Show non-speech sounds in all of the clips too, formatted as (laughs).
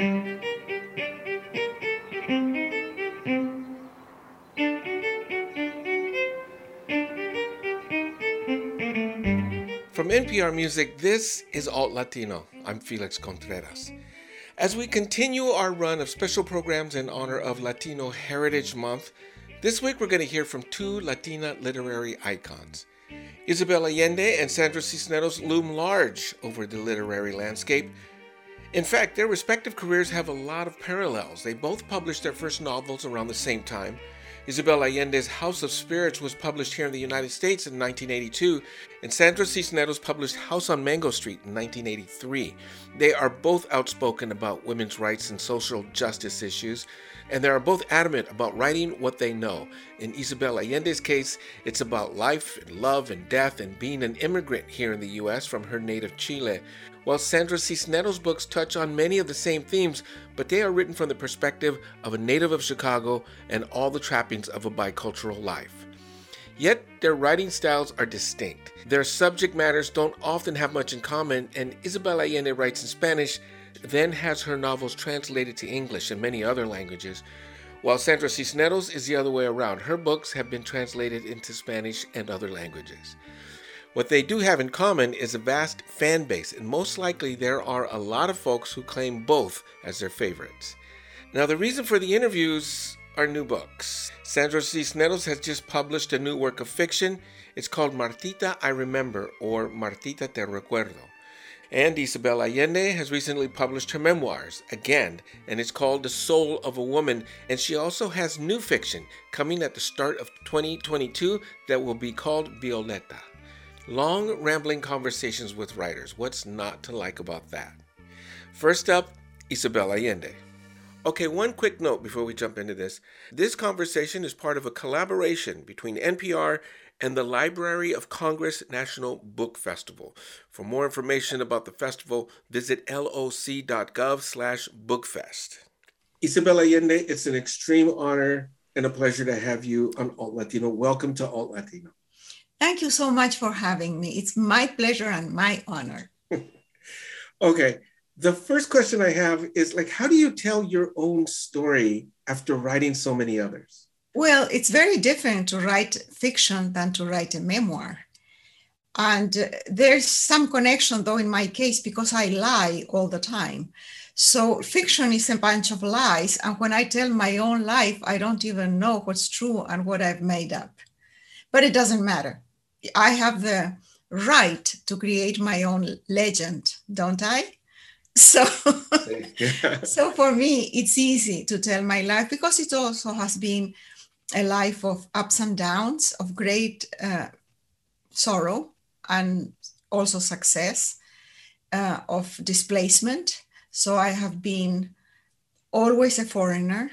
From NPR Music, this is Alt Latino. I'm Felix Contreras. As we continue our run of special programs in honor of Latino Heritage Month, this week we're going to hear from two Latina literary icons. Isabel Allende and Sandra Cisneros loom large over the literary landscape. In fact, their respective careers have a lot of parallels. They both published their first novels around the same time. Isabel Allende's House of Spirits was published here in the United States in 1982, and Sandra Cisneros published House on Mango Street in 1983. They are both outspoken about women's rights and social justice issues, and they are both adamant about writing what they know. In Isabel Allende's case, it's about life and love and death and being an immigrant here in the U.S. from her native Chile, while Sandra Cisneros' books touch on many of the same themes, but they are written from the perspective of a native of Chicago and all the trappings of a bicultural life. Yet their writing styles are distinct. Their subject matters don't often have much in common, and Isabel Allende writes in Spanish then has her novels translated to English and many other languages, while Sandra Cisneros is the other way around. Her books have been translated into Spanish and other languages. What they do have in common is a vast fan base, and most likely there are a lot of folks who claim both as their favorites. Now, the reason for the interviews are new books. Sandra Cisneros has just published a new work of fiction. It's called Martita I Remember, or Martita Te Recuerdo. And Isabel Allende has recently published her memoirs, again, and it's called The Soul of a Woman. And she also has new fiction coming at the start of 2022 that will be called Violeta. Long, rambling conversations with writers. What's not to like about that? First up, Isabel Allende. Okay, one quick note before we jump into this. This conversation is part of a collaboration between NPR and the Library of Congress National Book Festival. For more information about the festival, visit loc.gov slash bookfest. Isabel Allende, it's an extreme honor and a pleasure to have you on Alt Latino. Welcome to Alt Latino. Thank you so much for having me. It's my pleasure and my honor. (laughs) okay. The first question I have is like, how do you tell your own story after writing so many others? Well, it's very different to write fiction than to write a memoir. And uh, there's some connection, though, in my case, because I lie all the time. So fiction is a bunch of lies. And when I tell my own life, I don't even know what's true and what I've made up. But it doesn't matter. I have the right to create my own legend, don't I? (laughs) So, so for me, it's easy to tell my life because it also has been a life of ups and downs, of great uh, sorrow and also success, uh, of displacement. So I have been always a foreigner,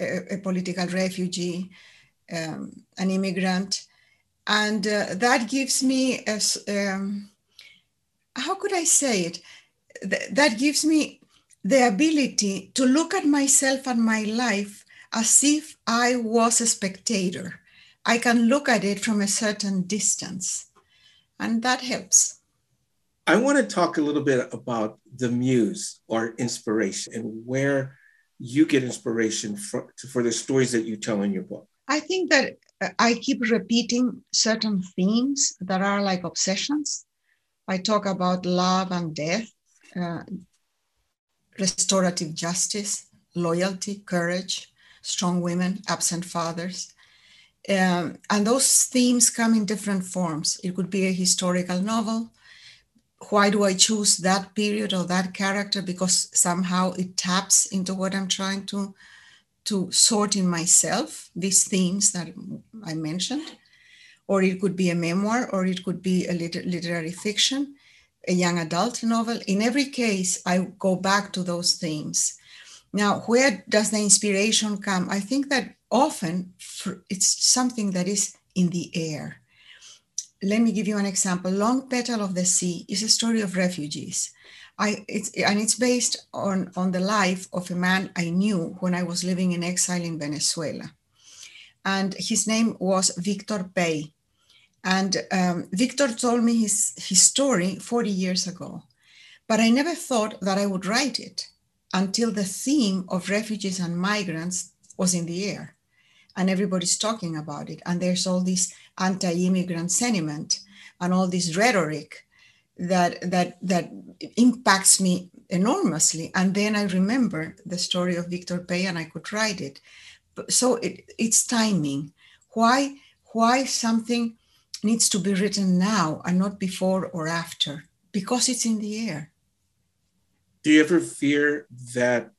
a, a political refugee, um, an immigrant, and uh, that gives me a, um, how could i say it? Th- that gives me the ability to look at myself and my life as if i was a spectator. I can look at it from a certain distance and that helps. I want to talk a little bit about the muse or inspiration and where you get inspiration for, for the stories that you tell in your book. I think that I keep repeating certain themes that are like obsessions. I talk about love and death, uh, restorative justice, loyalty, courage, strong women, absent fathers. Um, and those themes come in different forms. It could be a historical novel. Why do I choose that period or that character? Because somehow it taps into what I'm trying to to sort in myself these themes that I mentioned, or it could be a memoir, or it could be a liter- literary fiction, a young adult novel. In every case, I go back to those themes. Now, where does the inspiration come? I think that often it's something that is in the air. Let me give you an example. Long Petal of the Sea is a story of refugees. I, it's, and it's based on, on the life of a man I knew when I was living in exile in Venezuela. And his name was Victor Pey. And um, Victor told me his, his story 40 years ago, but I never thought that I would write it. until the theme of refugees and migrants was in the air and everybody's talking about it. And there's all this anti-immigrant sentiment and all this rhetoric that that that impacts me enormously. And then I remember the story of Victor Pey and I could write it. So it, it's timing. Why why something needs to be written now and not before or after? Because it's in the air. Do you ever fear that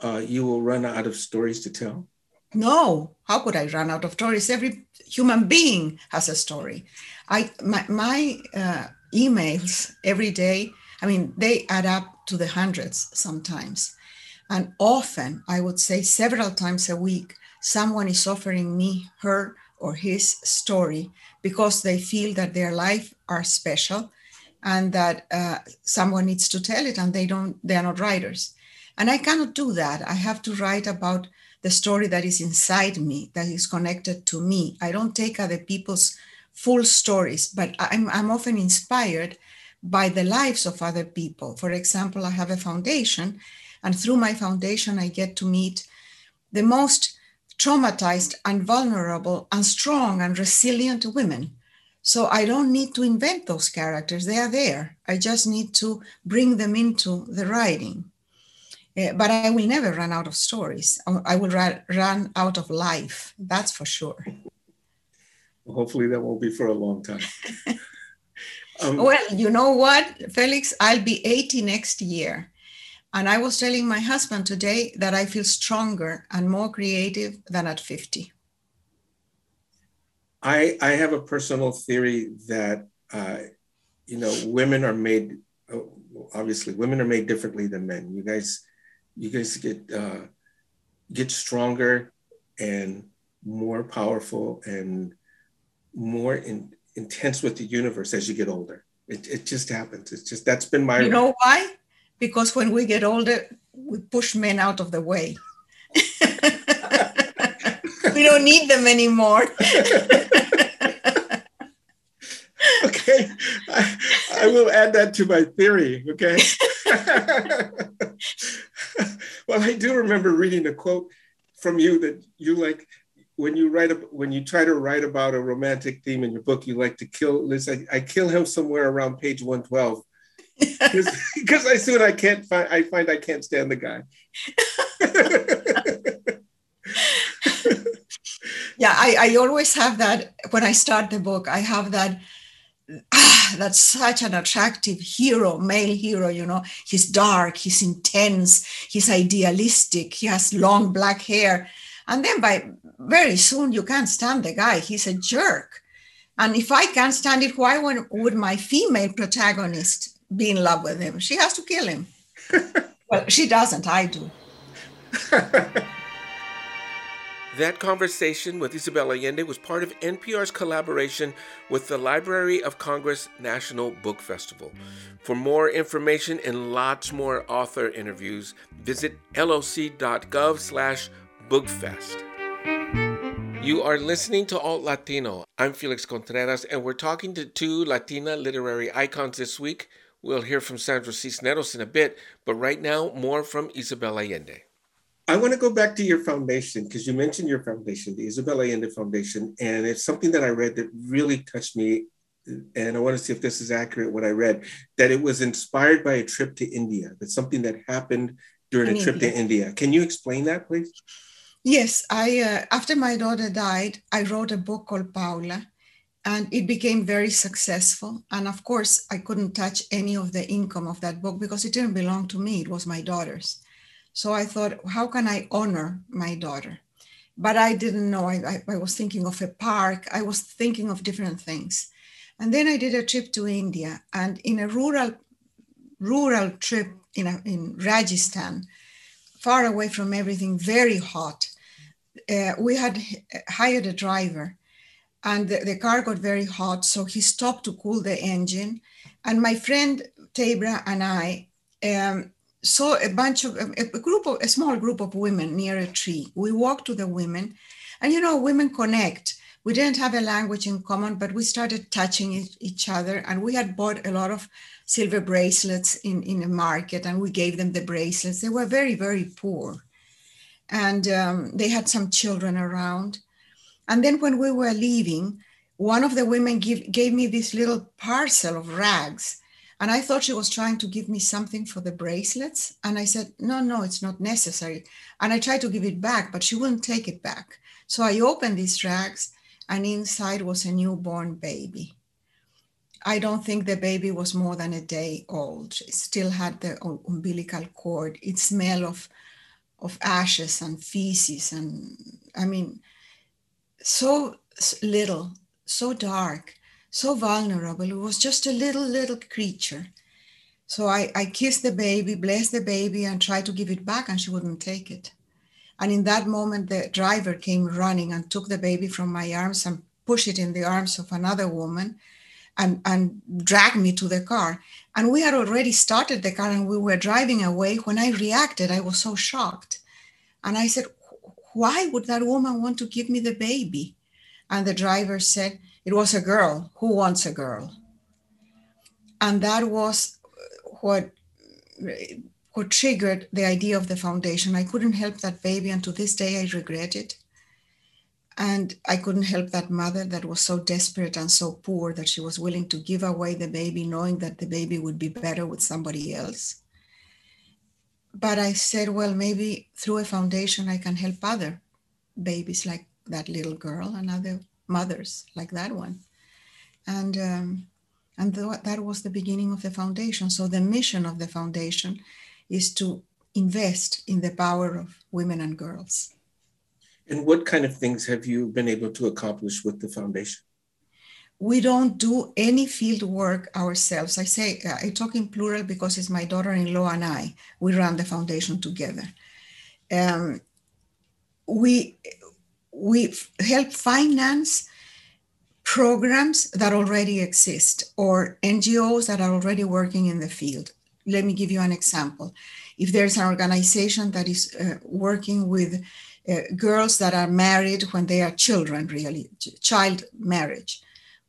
uh, you will run out of stories to tell? No, how could I run out of stories? Every human being has a story. I my, my uh, emails every day. I mean, they add up to the hundreds sometimes, and often I would say several times a week, someone is offering me her or his story because they feel that their life are special and that uh, someone needs to tell it and they don't they are not writers and i cannot do that i have to write about the story that is inside me, that is connected to me. I don't take other people's full stories, but I'm, I'm often inspired by the lives of other people. For example, I have a foundation, and through my foundation, I get to meet the most traumatized and vulnerable and strong and resilient women. So I don't need to invent those characters, they are there. I just need to bring them into the writing. Uh, but I will never run out of stories. I will ra- run out of life. That's for sure. Well, hopefully, that won't be for a long time. um, (laughs) well, you know what, Felix? I'll be 80 next year. And I was telling my husband today that I feel stronger and more creative than at 50. I, I have a personal theory that, uh, you know, women are made, uh, obviously, women are made differently than men. You guys you guys get uh, get stronger and more powerful and more in, intense with the universe as you get older. It, it just happens. It's just that's been my. You know why? Because when we get older, we push men out of the way. (laughs) we don't need them anymore. (laughs) okay, I, I, will add that to my theory. Okay. (laughs) well, I do remember reading a quote from you that you like when you write when you try to write about a romantic theme in your book, you like to kill Liz. I, I kill him somewhere around page 112. (laughs) Because I soon I can't find I find I can't stand the guy. (laughs) yeah, I, I always have that when I start the book, I have that ah, that's such an attractive hero, male hero, you know. He's dark, he's intense, he's idealistic, he has long black hair. And then by very soon, you can't stand the guy. He's a jerk. And if I can't stand it, why would my female protagonist be in love with him? She has to kill him. (laughs) well, she doesn't, I do. (laughs) That conversation with Isabel Allende was part of NPR's collaboration with the Library of Congress National Book Festival. For more information and lots more author interviews, visit loc.gov slash bookfest. You are listening to Alt Latino. I'm Felix Contreras, and we're talking to two Latina literary icons this week. We'll hear from Sandra Cisneros in a bit, but right now, more from Isabel Allende. I want to go back to your foundation because you mentioned your foundation, the Isabel Allende Foundation, and it's something that I read that really touched me. And I want to see if this is accurate. What I read that it was inspired by a trip to India. That's something that happened during In a trip India. to India. Can you explain that, please? Yes, I uh, after my daughter died, I wrote a book called Paula, and it became very successful. And of course, I couldn't touch any of the income of that book because it didn't belong to me; it was my daughter's. So I thought, how can I honor my daughter? But I didn't know. I, I, I, was thinking of a park. I was thinking of different things. And then I did a trip to India. And in a rural, rural trip in, a, in Rajasthan, far away from everything, very hot, uh, we had hired a driver. And the, the car got very hot. So he stopped to cool the engine. And my friend Tabra and I um, saw a bunch of a, group of a small group of women near a tree. We walked to the women, and you know, women connect. We didn't have a language in common, but we started touching each other, and we had bought a lot of silver bracelets in, in a market and we gave them the bracelets. They were very, very poor. And um, they had some children around. And then when we were leaving, one of the women give, gave me this little parcel of rags. And I thought she was trying to give me something for the bracelets. And I said, no, no, it's not necessary. And I tried to give it back, but she wouldn't take it back. So I opened these rags, and inside was a newborn baby. I don't think the baby was more than a day old. It still had the umbilical cord. It smelled of, of ashes and feces. And I mean, so little, so dark, so vulnerable. It was just a little, little creature. So I, I kissed the baby, blessed the baby, and tried to give it back, and she wouldn't take it. And in that moment, the driver came running and took the baby from my arms and pushed it in the arms of another woman and, and dragged me to the car. And we had already started the car and we were driving away. When I reacted, I was so shocked. And I said, Why would that woman want to give me the baby? And the driver said, It was a girl. Who wants a girl? And that was what what triggered the idea of the foundation. I couldn't help that baby, and to this day, I regret it. And I couldn't help that mother that was so desperate and so poor that she was willing to give away the baby, knowing that the baby would be better with somebody else. But I said, well, maybe through a foundation, I can help other babies like that little girl and other mothers like that one. And um, and th- that was the beginning of the foundation. So the mission of the foundation is to invest in the power of women and girls. And what kind of things have you been able to accomplish with the foundation? We don't do any field work ourselves. I say, I talk in plural because it's my daughter in law and I. We run the foundation together. Um, we, we help finance programs that already exist or NGOs that are already working in the field let me give you an example. If there's an organization that is uh, working with uh, girls that are married when they are children, really, child marriage,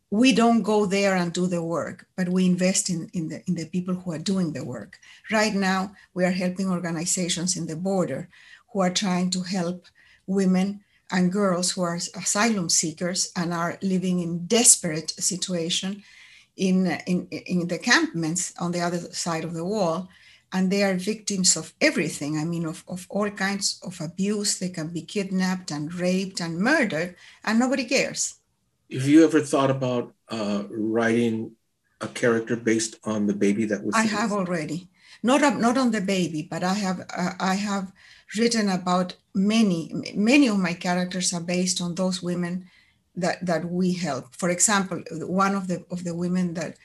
we don't go there and do the work, but we invest in, in, the, in the people who are doing the work. Right now, we are helping organizations in the border who are trying to help women and girls who are asylum seekers and are living in desperate situation in, in, in the campments on the other side of the wall and they are victims of everything. I mean of, of all kinds of abuse. They can be kidnapped and raped and murdered and nobody cares. Have you ever thought about uh, writing a character based on the baby that was i have already. Not, not on the baby but i have uh, i have written about many many of my characters are based on those women that, that we help. For example, one of the, of the women that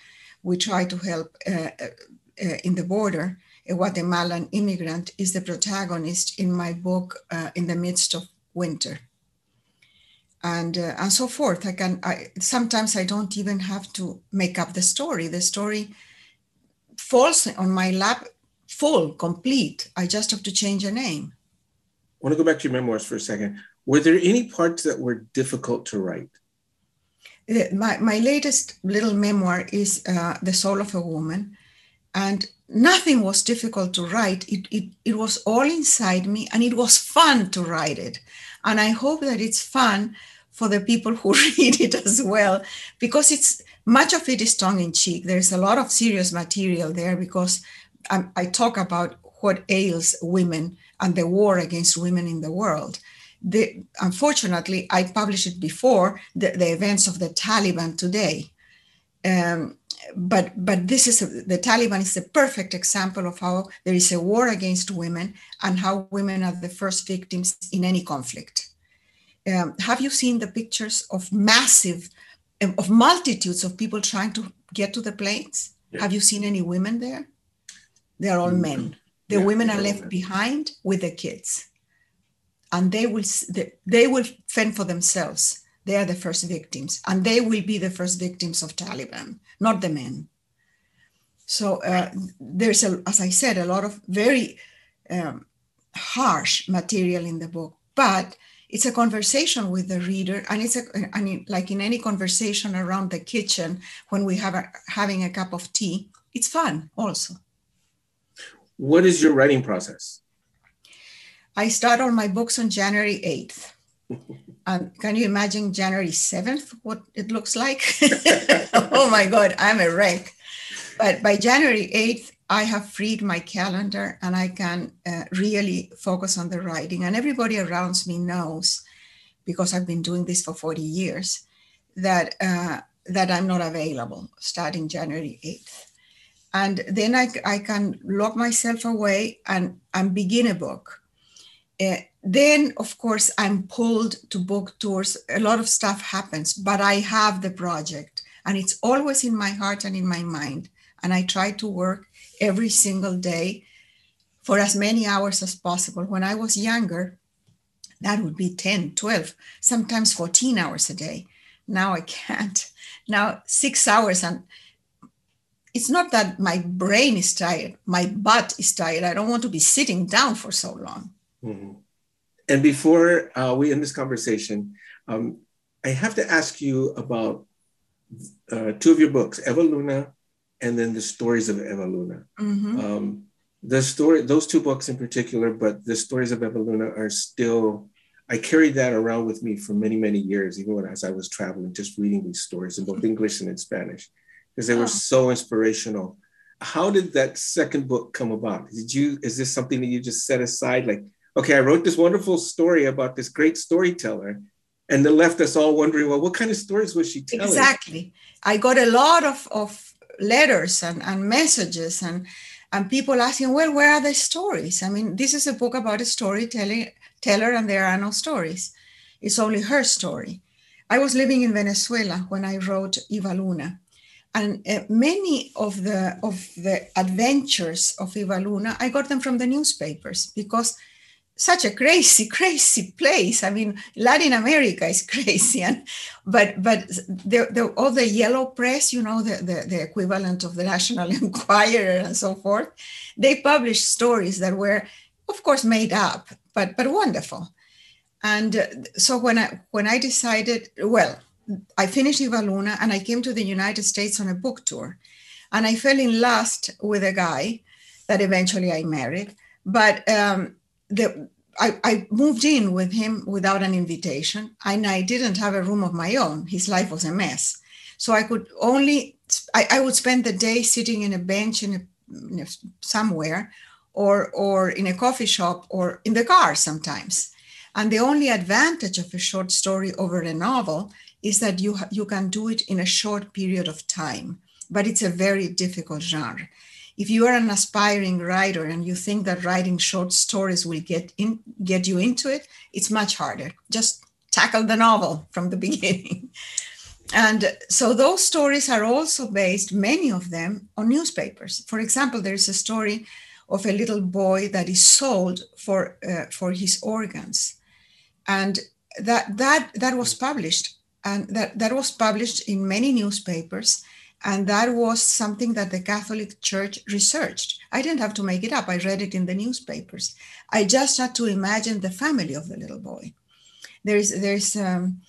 we try to help uh, uh, in the border, a Guatemalan immigrant, is the protagonist in my book, uh, In the Midst of Winter. And, uh, and so forth. I can I, sometimes I don't even have to make up the story. The story falls on my lap full, complete. I just have to change a name. I want to go back to your memoirs for a second. Were there any parts that were difficult to write? My, my latest little memoir is uh, The Soul of a Woman. And nothing was difficult to write. It, it, it was all inside me and it was fun to write it. And I hope that it's fun for the people who (laughs) read it as well, because it's much of it is tongue in cheek. There's a lot of serious material there because I, I talk about what ails women and the war against women in the world the, unfortunately, I published it before the, the events of the Taliban today. Um, but but this is a, the Taliban is the perfect example of how there is a war against women and how women are the first victims in any conflict. Um, have you seen the pictures of massive, of multitudes of people trying to get to the planes? Yeah. Have you seen any women there? They are all mm-hmm. men. The yeah, women are left behind with the kids and they will they will fend for themselves they are the first victims and they will be the first victims of taliban not the men so uh, there's a, as i said a lot of very um, harsh material in the book but it's a conversation with the reader and it's a I mean, like in any conversation around the kitchen when we have a, having a cup of tea it's fun also. What is your writing process? I start all my books on January 8th. (laughs) and can you imagine January 7th, what it looks like? (laughs) oh my God, I'm a wreck. But by January 8th, I have freed my calendar and I can uh, really focus on the writing. And everybody around me knows, because I've been doing this for 40 years, that uh, that I'm not available starting January 8th. And then I, I can lock myself away and, and begin a book. Uh, then, of course, I'm pulled to book tours. A lot of stuff happens, but I have the project and it's always in my heart and in my mind. And I try to work every single day for as many hours as possible. When I was younger, that would be 10, 12, sometimes 14 hours a day. Now I can't. (laughs) Now, six hours and it's not that my brain is tired, my butt is tired. I don't want to be sitting down for so long. Mm-hmm. And before uh, we end this conversation, um, I have to ask you about uh, two of your books, Eva Luna and then the stories of Eva Luna. Mm-hmm. Um, the story, those two books in particular, but the stories of Eva Luna are still, I carried that around with me for many, many years, even when as I was traveling, just reading these stories in both English and in Spanish because they were so inspirational. How did that second book come about? Did you is this something that you just set aside like, okay, I wrote this wonderful story about this great storyteller and then left us all wondering, well, what kind of stories was she telling? Exactly. I got a lot of, of letters and, and messages and and people asking, well, where are the stories? I mean, this is a book about a storyteller teller, and there are no stories. It's only her story. I was living in Venezuela when I wrote Eva Luna and uh, many of the of the adventures of Eva Luna, I got them from the newspapers because such a crazy, (laughs) crazy place. I mean, Latin America is (laughs) crazy, and but but the, the, all the yellow press, you know, the, the, the equivalent of the National (laughs) Enquirer and so forth, they published stories that were, of course, made up, but but wonderful. And uh, so when I when I decided, well, I finished Eva Luna and I came to the United States on a book tour. And I fell in lust with a guy that eventually I married. But um, I, I, moved in with him without an invitation, and I didn't have a room of my own. His life was a mess. So I could only, I, I would spend the day sitting in a bench in, a, in a, somewhere or, or in a coffee shop or in the car sometimes. And the only advantage of a short story over a novel is that you, you can do it in a short period of time, but it's a very difficult genre. If you are an aspiring writer and you think that writing short stories will get in, get you into it, it's much harder. Just tackle the novel from the (laughs) beginning. and so those stories are also based, many of them, on newspapers. For example, there's a story of a little boy that is sold for uh, for his organs, and that that that was published and that, that was published in many newspapers and that was something that the catholic church researched. I didn't have to make it up. I read it in the newspapers. I just had to imagine the family of the little boy. There's there's um,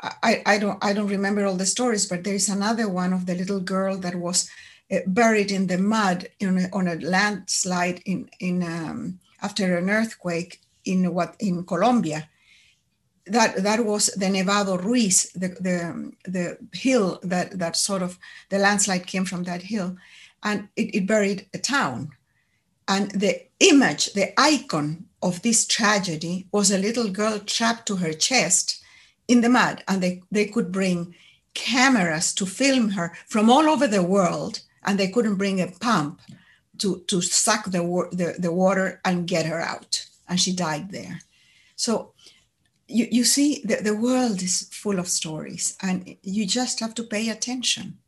I, I don't I don't remember all the stories, but there's another one of the little girl that was uh, buried in the mud in on a landslide in in um, after an earthquake in what in Colombia, that that was the Nevado Ruiz, the, the, the hill that, that sort of the landslide came from that hill, and it, it buried a town. And the image, the icon of this tragedy was a little girl trapped to her chest in the mud, and they, they could bring cameras to film her from all over the world, and they couldn't bring a pump to, to suck the, the, the water and get her out. And she died there. So you, you see the, the world is full of stories and you just have to pay attention.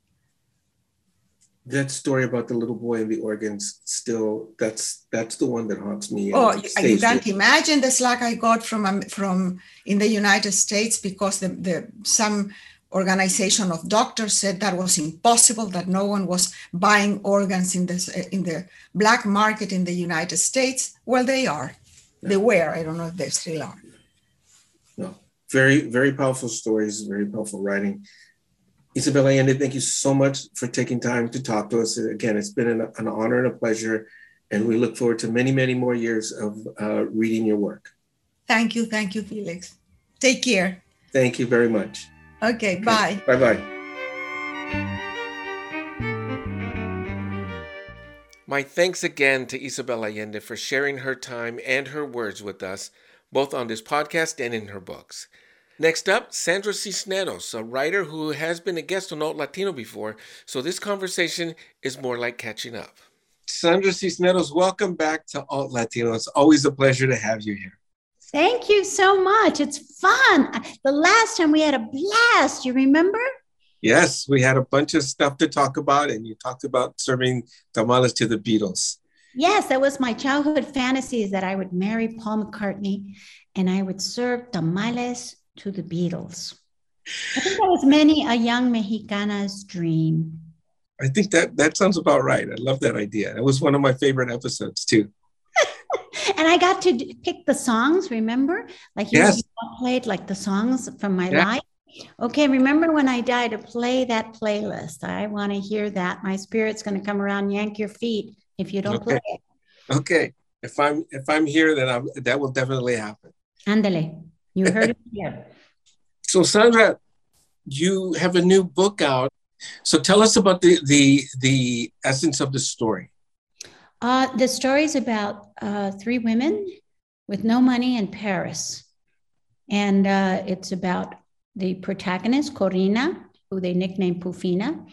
That story about the little boy and the organs still that's that's the one that haunts me oh you can't imagine the slack i got from um, from in the united states because the, the some organization of doctors said that was impossible that no one was buying organs in this in the black market in the united states. Well they are. Yeah. they were. I don't know if they still are very very powerful stories very powerful writing Isabel Allende, thank you so much for taking time to talk to us. Again, it's been an, an honor and a pleasure, and we look forward to many, many more years of uh, reading your work. Thank you. Thank you, Felix. Take care. Thank you very much. Okay, okay. bye. Bye bye. My thanks again to Isabel Allende for sharing her time and her words with us, both on this podcast and in her books. Next up, Sandra Cisneros, a writer who has been a guest on Alt Latino before, so this conversation is more like catching up. Sandra Cisneros, welcome back to Alt Latino. It's always a pleasure to have you here. Thank you so much. It's fun. The last time we had a blast, you remember? Yes, we had a bunch of stuff to talk about, and you talked about serving tamales to the Beatles. Yes, that was my childhood fantasy is that I would marry Paul McCartney and I would serve tamales to the Beatles. I think that was many a young Mexicana's dream. I think that that sounds about right. I love that idea. It was one of my favorite episodes too. (laughs) and I got to pick the songs. Remember, like you yes. played like the songs from my yeah. life. Okay, remember when I die to play that playlist. I want to hear that. My spirit's going to come around, yank your feet if you don't okay. play. Okay, if I'm if I'm here, then I'm, that will definitely happen. Andale. You (laughs) heard it here. So, Sandra, you have a new book out. So, tell us about the the the essence of the story. Uh, the story is about uh, three women with no money in Paris, and uh, it's about the protagonist Corina, who they nicknamed Pufina,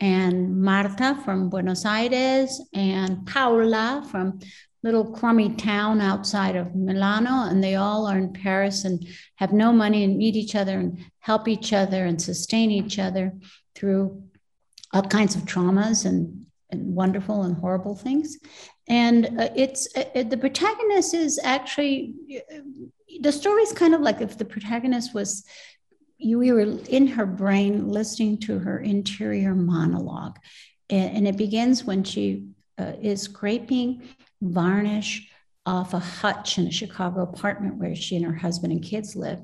and Marta from Buenos Aires, and Paola from little crummy town outside of Milano, and they all are in Paris and have no money and meet each other and help each other and sustain each other through all kinds of traumas and, and wonderful and horrible things. And uh, it's uh, the protagonist is actually the story is kind of like if the protagonist was you we were in her brain listening to her interior monologue and, and it begins when she uh, is scraping varnish off a hutch in a Chicago apartment where she and her husband and kids live.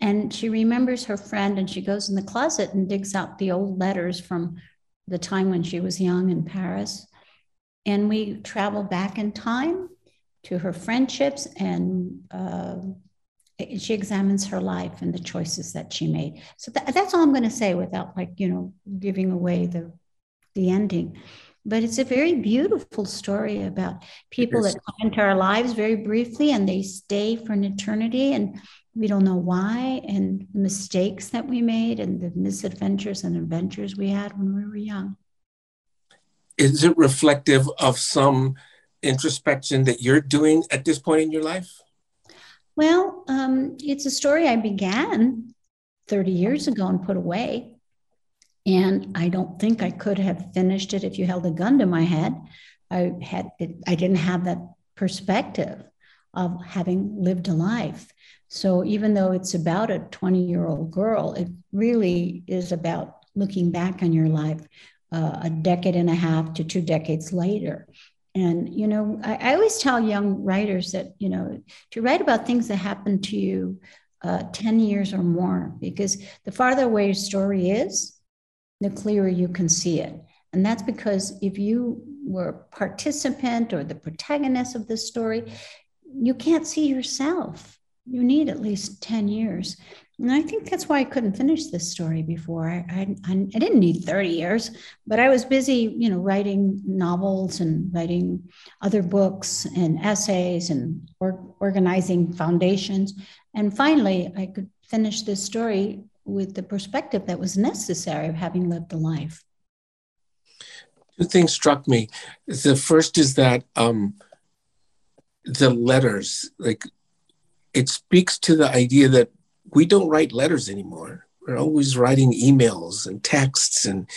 And she remembers her friend and she goes in the closet and digs out the old letters from the time when she was young in Paris. And we travel back in time to her friendships and uh, she examines her life and the choices that she made. So that, that's all I'm going to say without like, you know, giving away the, the ending. But it's a very beautiful story about people that come into our lives very briefly and they stay for an eternity and we don't know why and the mistakes that we made and the misadventures and adventures we had when we were young. Is it reflective of some introspection that you're doing at this point in your life well um, it's a story i began 30 years ago and put away and I don't think I could have finished it if you held a gun to my head. I had it, I didn't have that perspective of having lived a life. So even though it's about a 20 year old girl, it really is about looking back on your life uh, a decade and a half to two decades later. And, you know, I, I, always tell young writers that, you know, to write about things that happened to you uh, 10 years or more, because the farther away your story is, the clearer you can see it. And that's because if you were a participant or the protagonist of this story, you can't see yourself. You need at least 10 years. And I think that's why I couldn't finish this story before. I, I, I didn't need 30 years, but I was busy, you know, writing novels and writing other books and essays and or, organizing foundations. And finally, I could finish this story with the perspective that was necessary of having lived a life. Two things struck me. The first is that um, the letters, like, it speaks to the idea that we don't write letters anymore. We're always writing emails and texts and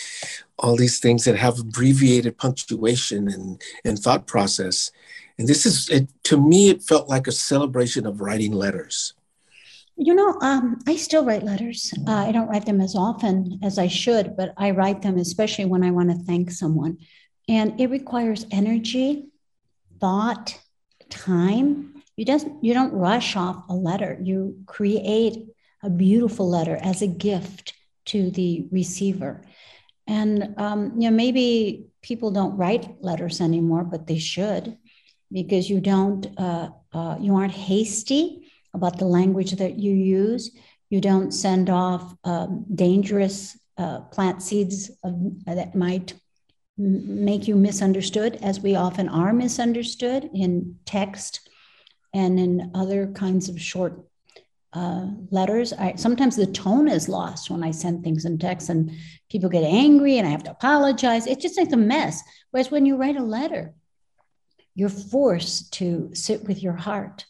all these things that have abbreviated punctuation and, and thought process. And this is, it, to me, it felt like a celebration of writing letters. You know, um, I still write letters. Uh, I don't write them as often as I should, but I write them especially when I want to thank someone. And it requires energy, thought, time. You just you don't rush off a letter. You create a beautiful letter as a gift to the receiver. And um, you know, maybe people don't write letters anymore, but they should, because you don't, uh, uh, you aren't hasty about the language that you use. You don't send off um, dangerous uh, plant seeds of, that might make you misunderstood, as we often are misunderstood in text and in other kinds of short uh, letters. I, sometimes the tone is lost when I send things in text, and people get angry, and I have to apologize. It's just like a mess. Whereas when you write a letter, you're forced to sit with your heart.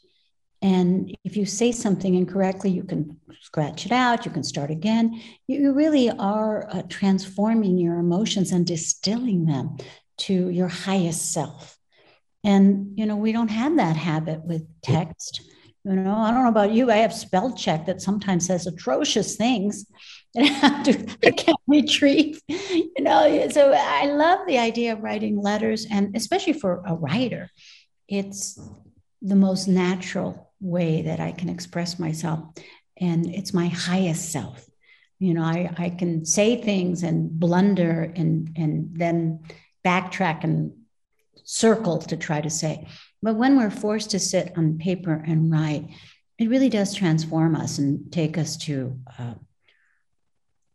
And if you say something incorrectly, you can scratch it out, you can start again. You really are uh, transforming your emotions and distilling them to your highest self. And, you know, we don't have that habit with text. You know, I don't know about you. I have spell check that sometimes says atrocious things (laughs) and I, have to, I can't retrieve. You know, so I love the idea of writing letters, and especially for a writer, it's the most natural way that I can express myself, and it's my highest self. You know, I, I can say things and blunder and and then backtrack and circle to try to say. But when we're forced to sit on paper and write, it really does transform us and take us to uh,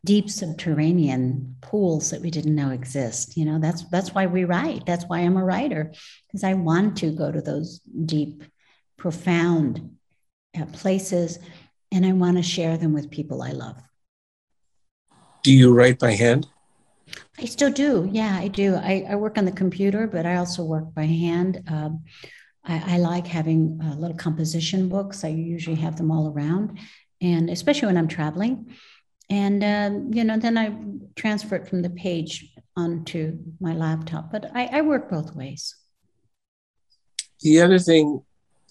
deep subterranean pools that we didn't know exist. You know, that's that's why we write. That's why I'm a writer because I want to go to those deep, profound uh, places, and I want to share them with people I love. Do you write by hand? I still do. Yeah, I do. I, I work on the computer, but I also work by hand. Um, I, I like having uh, little composition books. I usually have them all around, and especially when I'm traveling. And um, you know, then I transfer it from the page onto my laptop. But I, I work both ways. The other thing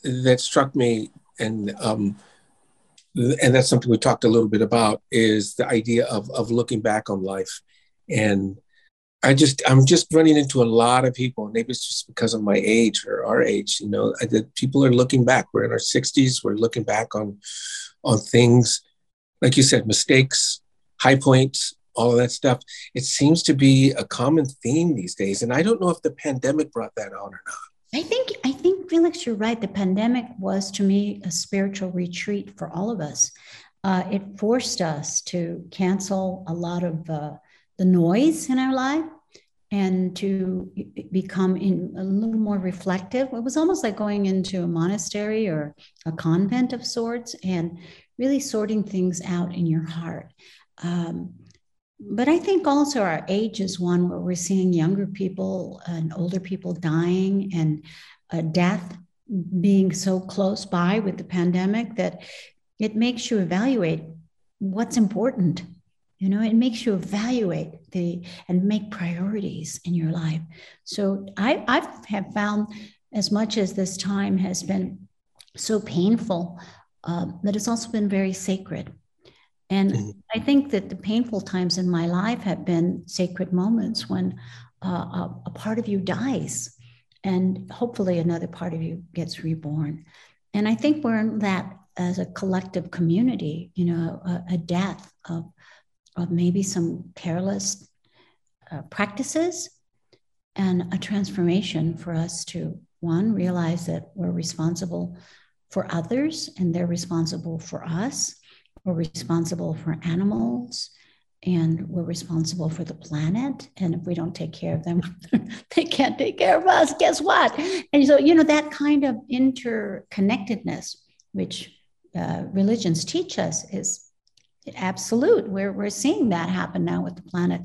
that struck me, and um, and that's something we talked a little bit about, is the idea of of looking back on life, and I just I'm just running into a lot of people. Maybe it's just because of my age or our age. You know, that people are looking back. We're in our 60s. We're looking back on on things, like you said, mistakes, high points, all of that stuff. It seems to be a common theme these days, and I don't know if the pandemic brought that on or not. I think I think Felix, you're right. The pandemic was to me a spiritual retreat for all of us. Uh, it forced us to cancel a lot of uh, the noise in our life and to become in a little more reflective. It was almost like going into a monastery or a convent of sorts and really sorting things out in your heart. Um, but I think also our age is one where we're seeing younger people and older people dying and uh, death being so close by with the pandemic that it makes you evaluate what's important you know it makes you evaluate the and make priorities in your life. So i i have found as much as this time has been so painful uh, that it's also been very sacred. And mm-hmm. i think that the painful times in my life have been sacred moments when uh, a, a part of you dies and hopefully another part of you gets reborn. And i think we're in that as a collective community you know a, a death of of maybe some careless uh, practices and a transformation for us to one realize that we're responsible for others and they're responsible for us. We're responsible for animals and we're responsible for the planet. And if we don't take care of them (laughs) they can't take care of us. Guess what? And so you know that kind of interconnectedness which uh, religions teach us is absolute. We're, we're seeing that happen now with the planet.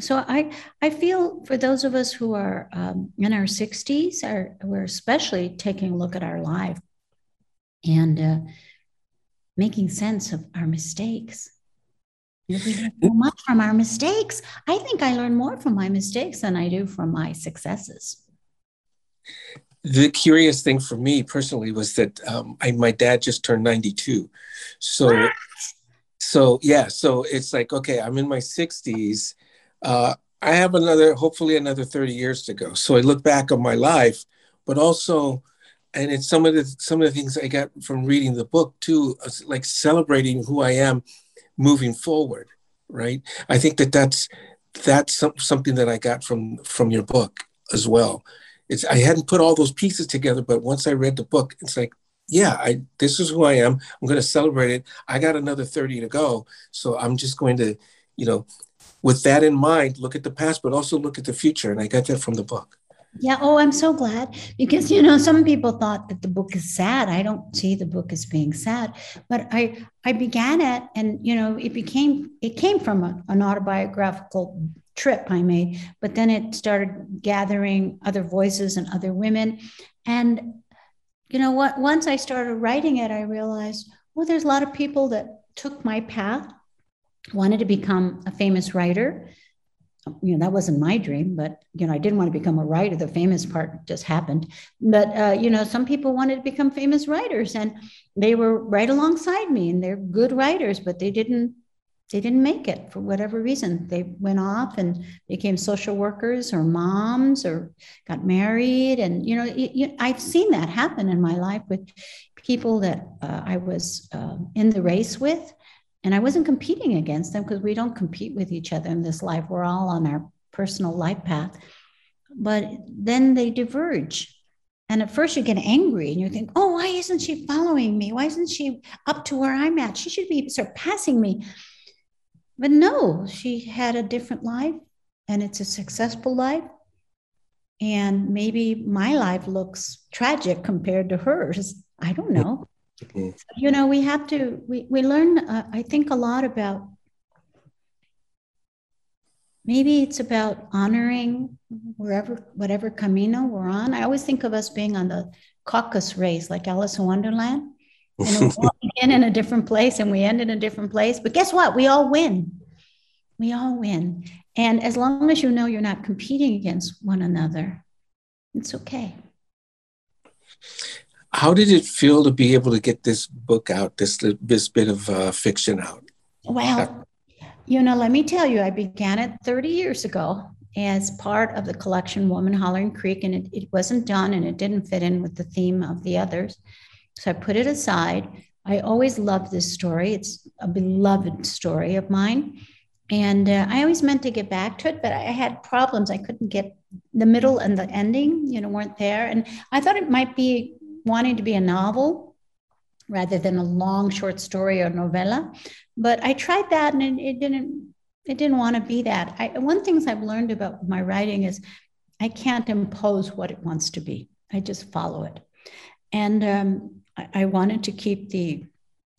So I, I feel for those of us who are um, in our 60s, are, we're especially taking a look at our life and uh, making sense of our mistakes. So much from our mistakes. I think I learn more from my mistakes than I do from my successes. The curious thing for me personally was that um, I, my dad just turned 92. So so yeah so it's like okay i'm in my 60s uh, i have another hopefully another 30 years to go so i look back on my life but also and it's some of the some of the things i got from reading the book too like celebrating who i am moving forward right? I think that that's that's something that I got from from your book as well. It's I hadn't put all those pieces together, but once I read the book, it's like, yeah, I this is who I am. I'm going to celebrate it. I got another 30 to go, so I'm just going to, you know, with that in mind, look at the past, but also look at the future. And I got that from the book. Yeah. Oh, I'm so glad because you know some people thought that the book is sad. I don't see the book as being sad, but I I began it, and you know it became it came from a, an autobiographical trip I made, but then it started gathering other voices and other women, and you know what? Once I started writing it, I realized well, there's a lot of people that took my path, wanted to become a famous writer you know that wasn't my dream but you know i didn't want to become a writer the famous part just happened but uh, you know some people wanted to become famous writers and they were right alongside me and they're good writers but they didn't they didn't make it for whatever reason they went off and became social workers or moms or got married and you know it, it, i've seen that happen in my life with people that uh, i was uh, in the race with and I wasn't competing against them because we don't compete with each other in this life. We're all on our personal life path. But then they diverge. And at first you get angry and you think, oh, why isn't she following me? Why isn't she up to where I'm at? She should be surpassing me. But no, she had a different life and it's a successful life. And maybe my life looks tragic compared to hers. I don't know. Mm-hmm. You know, we have to, we, we learn, uh, I think, a lot about maybe it's about honoring wherever, whatever camino we're on. I always think of us being on the caucus race, like Alice in Wonderland. And we all (laughs) begin in a different place and we end in a different place. But guess what? We all win. We all win. And as long as you know you're not competing against one another, it's okay how did it feel to be able to get this book out, this this bit of uh, fiction out? Well, you know, let me tell you, I began it 30 years ago as part of the collection Woman Hollering Creek, and it, it wasn't done and it didn't fit in with the theme of the others. So I put it aside. I always loved this story. It's a beloved story of mine. And uh, I always meant to get back to it, but I had problems. I couldn't get the middle and the ending, you know, weren't there. And I thought it might be wanting to be a novel rather than a long short story or novella. But I tried that and it, it didn't it didn't want to be that. I, one things I've learned about my writing is I can't impose what it wants to be. I just follow it. And um, I, wanted to keep the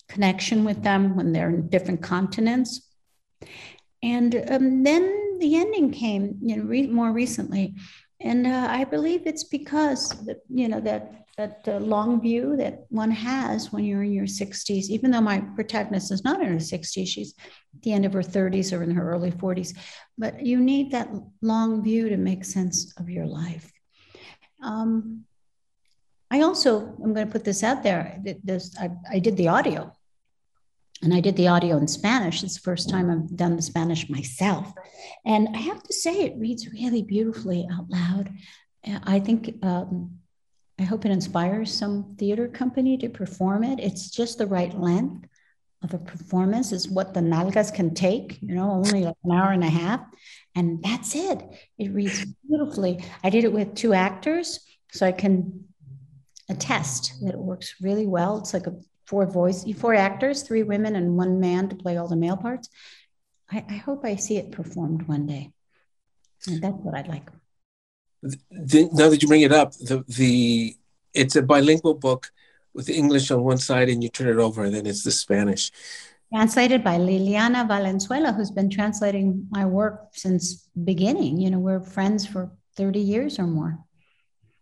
connection with them when they're in different continents. And um, then the ending came, you know, re- more recently, and uh, I believe it's because that you know that that uh, long view that one has when you're in your 60s, even though my protagonist is not in her 60s, she's at the end of her 30s or in her early 40s, but you need that long view to make sense of your life. Um, I also, I'm going to put this out there. This, I, I did the audio and I did the audio in Spanish. It's the first time I've done the Spanish myself. And I have to say, it reads really beautifully out loud. I think um, I hope it inspires some theater company to perform it. It's just the right length of a performance is what the nalgas can take, you know, only like an hour and a half. And that's it. It reads beautifully. I did it with two actors, so I can attest that works really well. It's like a four voice, four actors, three women and one man to play all the male parts. I, I hope I see it performed one day. And that's what I'd like the, now that you bring it up, the the it's a bilingual book with English on one side, and you turn it over, and then it's the Spanish. Translated by Liliana Valenzuela, who's been translating my work since beginning. You know, we're friends for 30 years or more.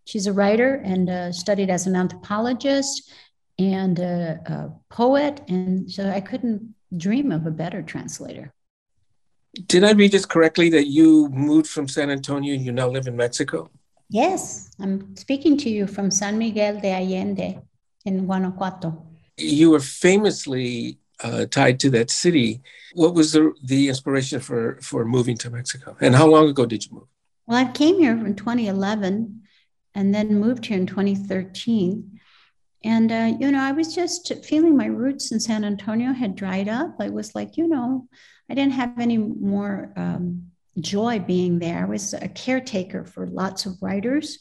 She's a writer and uh, studied as an anthropologist and a, a poet, and so I couldn't dream of a better translator. Did I read this correctly that you moved from San Antonio and you now live in Mexico? Yes, I'm speaking to you from San Miguel de Allende in Guanajuato. You were famously uh, tied to that city. What was the, the inspiration for, for moving to Mexico? And how long ago did you move? Well, I came here in 2011 and then moved here in 2013. And, uh, you know, I was just feeling my roots in San Antonio had dried up. I was like, you know, I didn't have any more um, joy being there. I was a caretaker for lots of writers.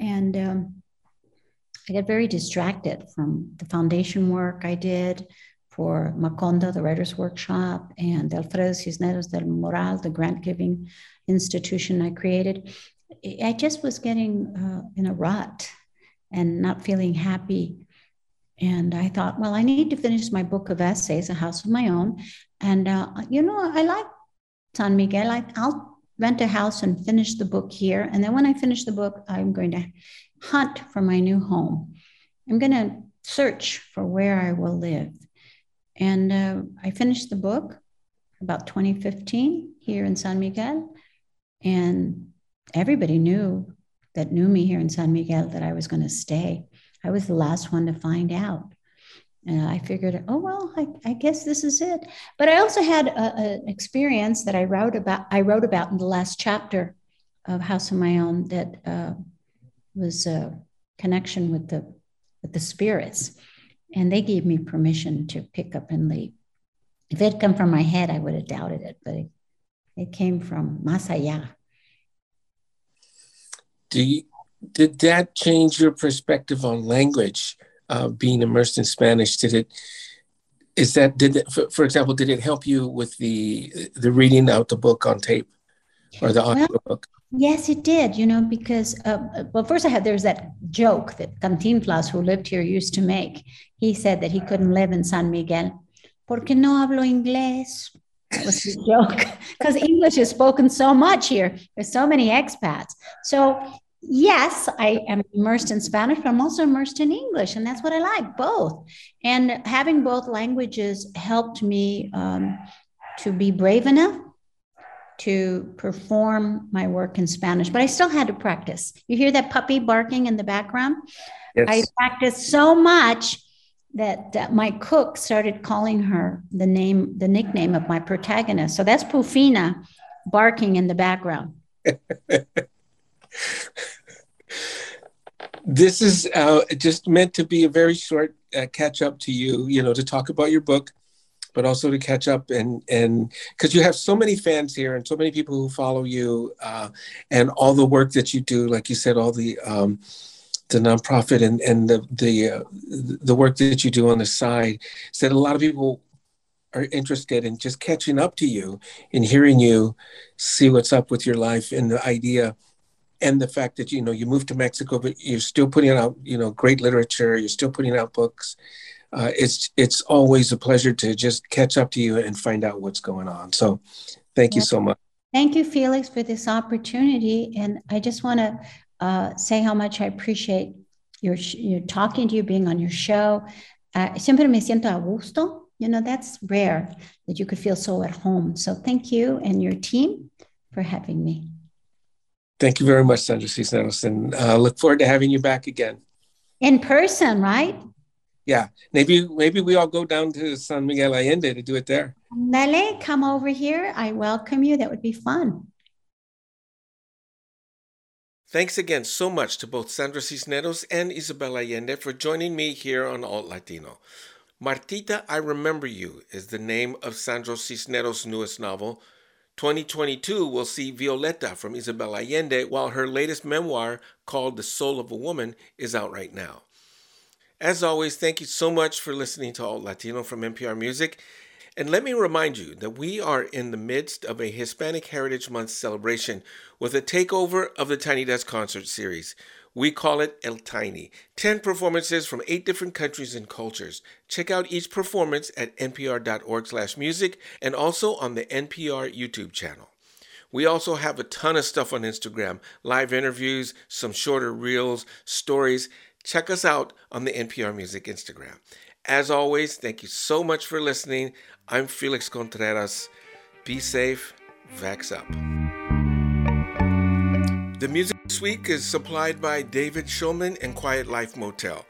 And um, I got very distracted from the foundation work I did for Macondo, the Writers' Workshop, and Alfredo Cisneros del Moral, the grant giving institution I created. I just was getting uh, in a rut and not feeling happy. And I thought, well, I need to finish my book of essays, A House of My Own. And, uh, you know, I like San Miguel. I, I'll rent a house and finish the book here. And then when I finish the book, I'm going to hunt for my new home. I'm going to search for where I will live. And uh, I finished the book about 2015 here in San Miguel. And everybody knew that knew me here in San Miguel that I was going to stay. I was the last one to find out. And I figured, oh well, I, I guess this is it. But I also had an experience that I wrote about. I wrote about in the last chapter of House of My Own that uh, was a connection with the with the spirits, and they gave me permission to pick up and leave. If it had come from my head, I would have doubted it, but it, it came from allá. Do you, did that change your perspective on language? uh, being immersed in Spanish? Did it is that did it, for, for example did it help you with the the reading out the book on tape or the audio well, book? Yes, it did. You know, because uh, well, first I had there's that joke that Cantinflas, who lived here, used to make. He said that he couldn't live in San Miguel porque no hablo inglés. That was his (laughs) joke because English is spoken so much here. There's so many expats. So yes, I am immersed in Spanish, but I'm also immersed in English, and that's what I like both. And having both languages helped me um, to be brave enough to perform my work in Spanish, but I still had to practice. You hear that puppy barking in the background? Yes. I practiced so much that, that my cook started calling her the name, the nickname of my protagonist. So that's Pufina barking in the background. (laughs) this is uh, just meant to be a very short uh, catch up to you, you know, to talk about your book, but also to catch up and and because you have so many fans here and so many people who follow you uh, and all the work that you do, like you said, all the um, the nonprofit and and the the uh, the work that you do on the side, said a lot of people are interested in just catching up to you and hearing you see what's up with your life and the idea and the fact that you know you moved to Mexico, but you're still putting out you know great literature. You're still putting out books. Uh, it's it's always a pleasure to just catch up to you and find out what's going on. So, thank you so much. Thank you, Felix, for this opportunity. And I just want to uh, say how much I appreciate your, your talking to you, being on your show. Uh, siempre me siento a gusto. You know, that's rare that you could feel so at home. So thank you and your team for having me. Thank you very much, Sandra Cisneros, and uh, look forward to having you back again. In person, right? Yeah, maybe maybe we all go down to San Miguel Allende to do it there. Nele, come over here. I welcome you. That would be fun. Thanks again so much to both Sandra Cisneros and Isabel Allende for joining me here on Alt Latino. Martita, I Remember You is the name of Sandra Cisneros' newest novel, 2022 will see Violeta from Isabel Allende, while her latest memoir, called The Soul of a Woman, is out right now. As always, thank you so much for listening to Alt Latino from NPR Music. And let me remind you that we are in the midst of a Hispanic Heritage Month celebration with a takeover of the Tiny Desk concert series. We call it El Tiny. 10 performances from 8 different countries and cultures. Check out each performance at npr.org/music and also on the NPR YouTube channel. We also have a ton of stuff on Instagram, live interviews, some shorter reels, stories. Check us out on the NPR Music Instagram. As always, thank you so much for listening. I'm Felix Contreras. Be safe, vax up. The music this week is supplied by David Schulman and Quiet Life Motel.